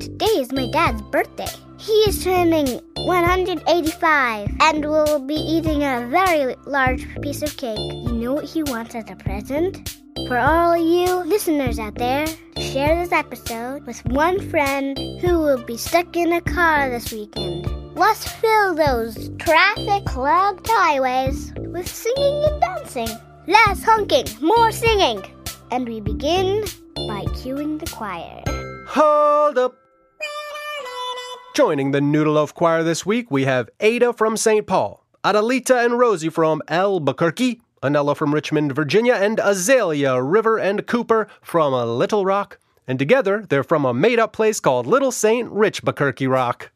Today is my dad's birthday. He is turning 185 and will be eating a very large piece of cake. You know what he wants as a present? For all you listeners out there, share this episode with one friend who will be stuck in a car this weekend. Let's fill those traffic clogged highways with singing and dancing. Less honking, more singing. And we begin by cueing the choir. Hold up. Joining the Noodle Loaf Choir this week, we have Ada from St. Paul, Adelita and Rosie from Albuquerque, Anella from Richmond, Virginia, and Azalea, River, and Cooper from Little Rock. And together, they're from a made up place called Little St. Richbuquerque Rock.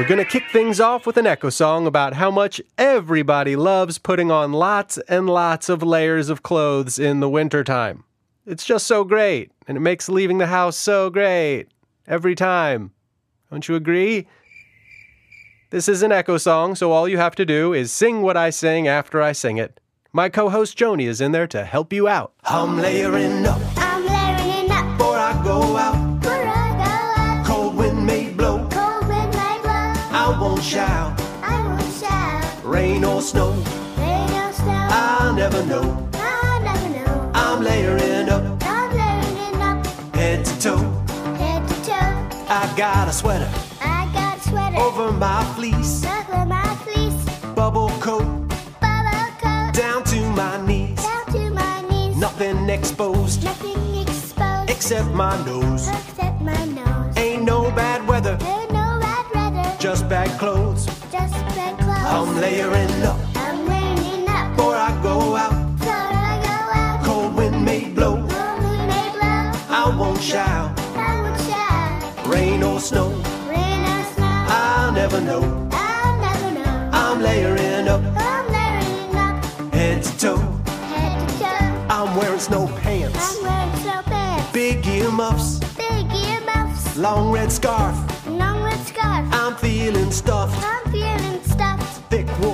We're going to kick things off with an echo song about how much everybody loves putting on lots and lots of layers of clothes in the wintertime. It's just so great, and it makes leaving the house so great every time. Don't you agree? This is an echo song, so all you have to do is sing what I sing after I sing it. My co host Joni is in there to help you out. I'm layering up won't shout. I won't shout. Rain or snow, Rain or snow. I'll never know. I'll never know. I'm layering up I'm layering up head to toe. head to toe. I got a sweater I got a sweater over my fleece, over my fleece. bubble coat Bubble coat down to my knees. down to my knees. Nothing exposed Nothing exposed except my nose. except my nose. Ain't no bad weather, Ain't I'm layering up I'm layering up before I go out. before I go out. Cold wind may blow, Cold wind may blow. I won't shout. I won't shout. Rain or snow, Rain or snow. I'll never know. I'll never know. I'm layering up I'm layering up head to toe. head to toe. I'm wearing snow pants, I'm wearing so bad. big earmuffs, Big earmuffs. long red scarf. Long red scarf. I'm feeling stuffed, I'm feeling stuffed.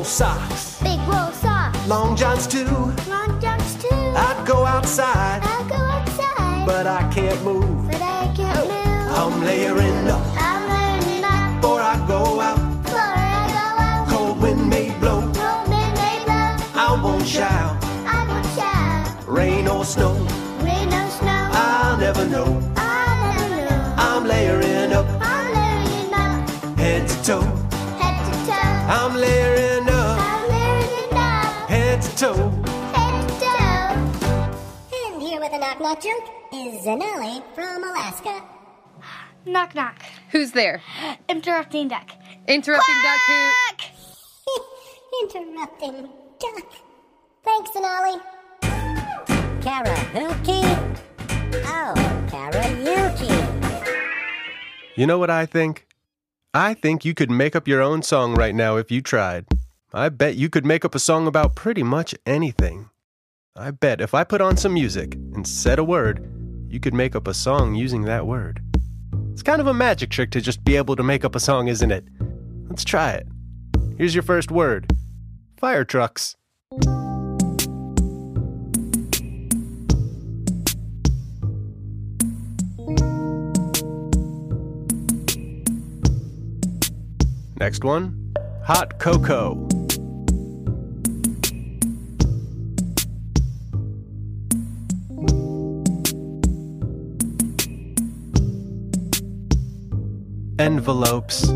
Socks, Big wool socks. long johns too. Long johns too. I'd go outside, I'll go outside. but I can't move. but I can't move. I'm layering up I'm layering up before I go out. before I go out. Cold wind may blow, Cold wind may blow. I won't shout. I won't shout. Rain or snow, Rain or snow. I'll never know. Toe. head to toe. And here with a knock knock joke is Zanelli from Alaska. Knock knock. Who's there? Interrupting duck. Interrupting Duck Who? Interrupting duck. Thanks, Zanelli. Karaoke? Oh, karaoke. You know what I think? I think you could make up your own song right now if you tried. I bet you could make up a song about pretty much anything. I bet if I put on some music and said a word, you could make up a song using that word. It's kind of a magic trick to just be able to make up a song, isn't it? Let's try it. Here's your first word fire trucks. Next one hot cocoa. envelopes.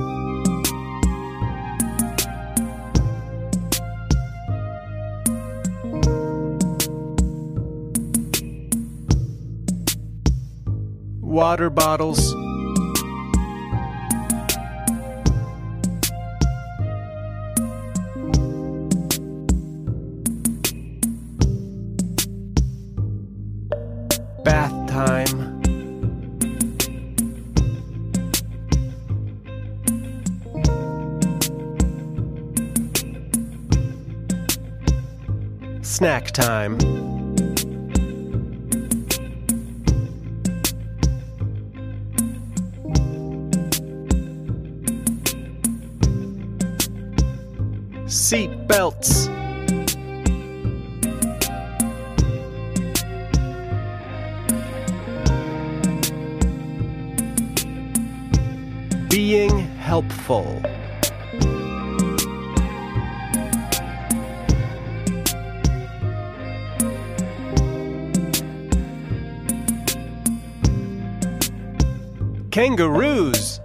Water bottles. Bath time. Snack time. Seat belts. Being helpful. Kangaroos.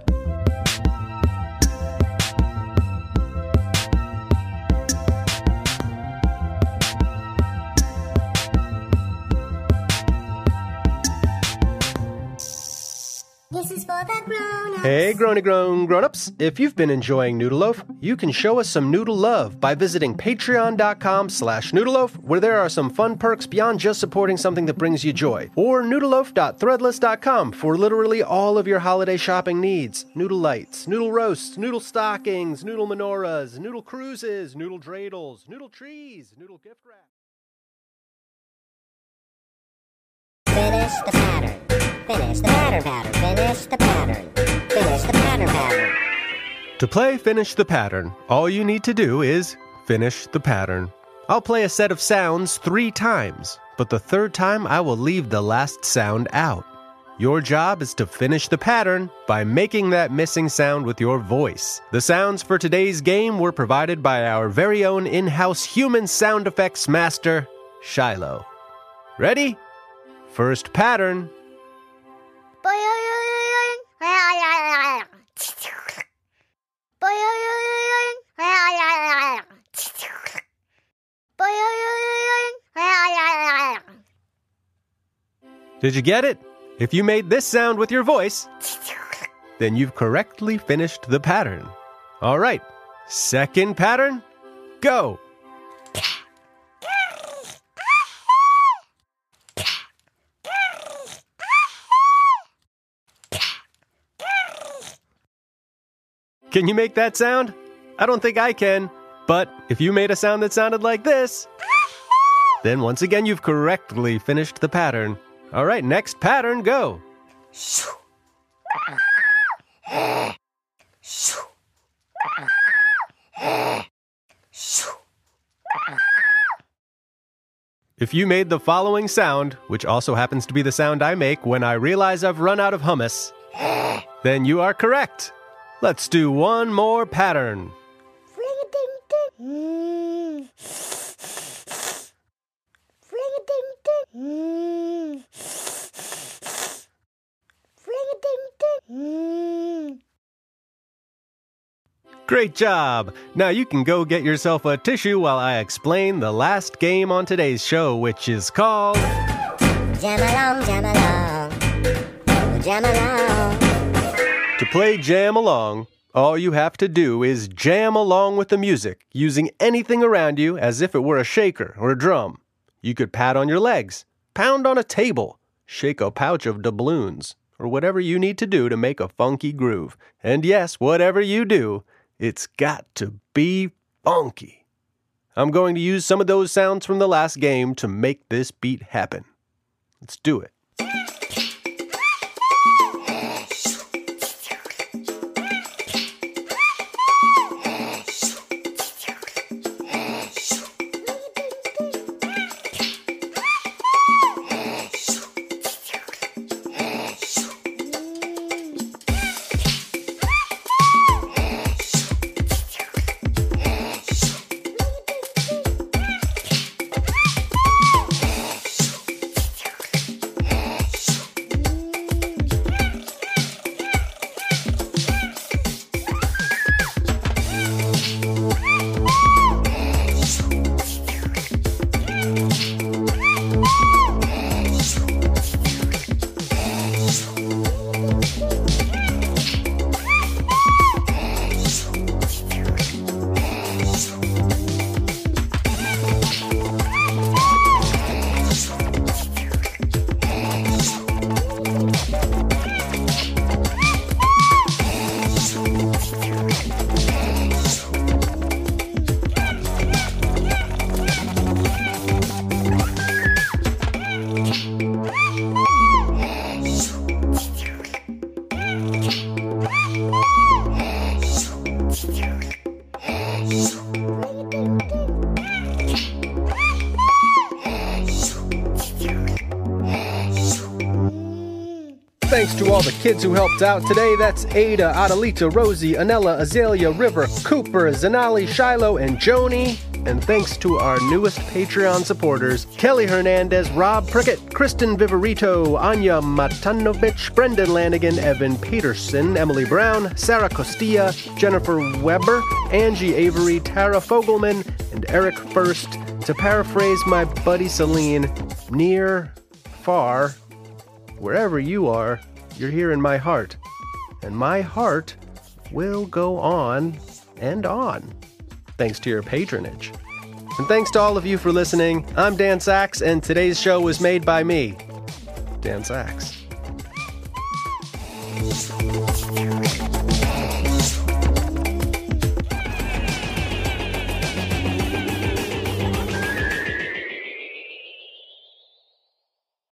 This is for the grown-ups. Hey, grown grown grown-ups. If you've been enjoying Noodle Loaf, you can show us some noodle love by visiting patreon.com slash noodleloaf, where there are some fun perks beyond just supporting something that brings you joy. Or noodleloaf.threadless.com for literally all of your holiday shopping needs. Noodle lights, noodle roasts, noodle stockings, noodle menorahs, noodle cruises, noodle dreidels, noodle trees, noodle gift wrap. Finish the pattern pattern. Finish the pattern. Finish the pattern pattern. To play Finish the Pattern, all you need to do is finish the pattern. I'll play a set of sounds three times, but the third time I will leave the last sound out. Your job is to finish the pattern by making that missing sound with your voice. The sounds for today's game were provided by our very own in house human sound effects master, Shiloh. Ready? First pattern. Did you get it? If you made this sound with your voice, then you've correctly finished the pattern. All right, second pattern, go. Can you make that sound? I don't think I can. But if you made a sound that sounded like this, then once again you've correctly finished the pattern. All right, next pattern, go. If you made the following sound, which also happens to be the sound I make when I realize I've run out of hummus, then you are correct. Let's do one more pattern. Great job! Now you can go get yourself a tissue while I explain the last game on today's show, which is called. Jam along, jam along. Oh, jam along. To play Jam Along, all you have to do is jam along with the music using anything around you as if it were a shaker or a drum. You could pat on your legs, pound on a table, shake a pouch of doubloons, or whatever you need to do to make a funky groove. And yes, whatever you do, it's got to be funky. I'm going to use some of those sounds from the last game to make this beat happen. Let's do it. Thanks to all the kids who helped out today. That's Ada, Adelita, Rosie, Anella, Azalea, River, Cooper, Zanali, Shiloh, and Joni. And thanks to our newest Patreon supporters Kelly Hernandez, Rob Prickett, Kristen Viverito, Anya Matanovich, Brendan Lanigan, Evan Peterson, Emily Brown, Sarah Costilla, Jennifer Weber, Angie Avery, Tara Fogelman, and Eric First. To paraphrase my buddy Celine, near, far, wherever you are, you're here in my heart. And my heart will go on and on thanks to your patronage. And thanks to all of you for listening. I'm Dan Saks, and today's show was made by me, Dan Saks.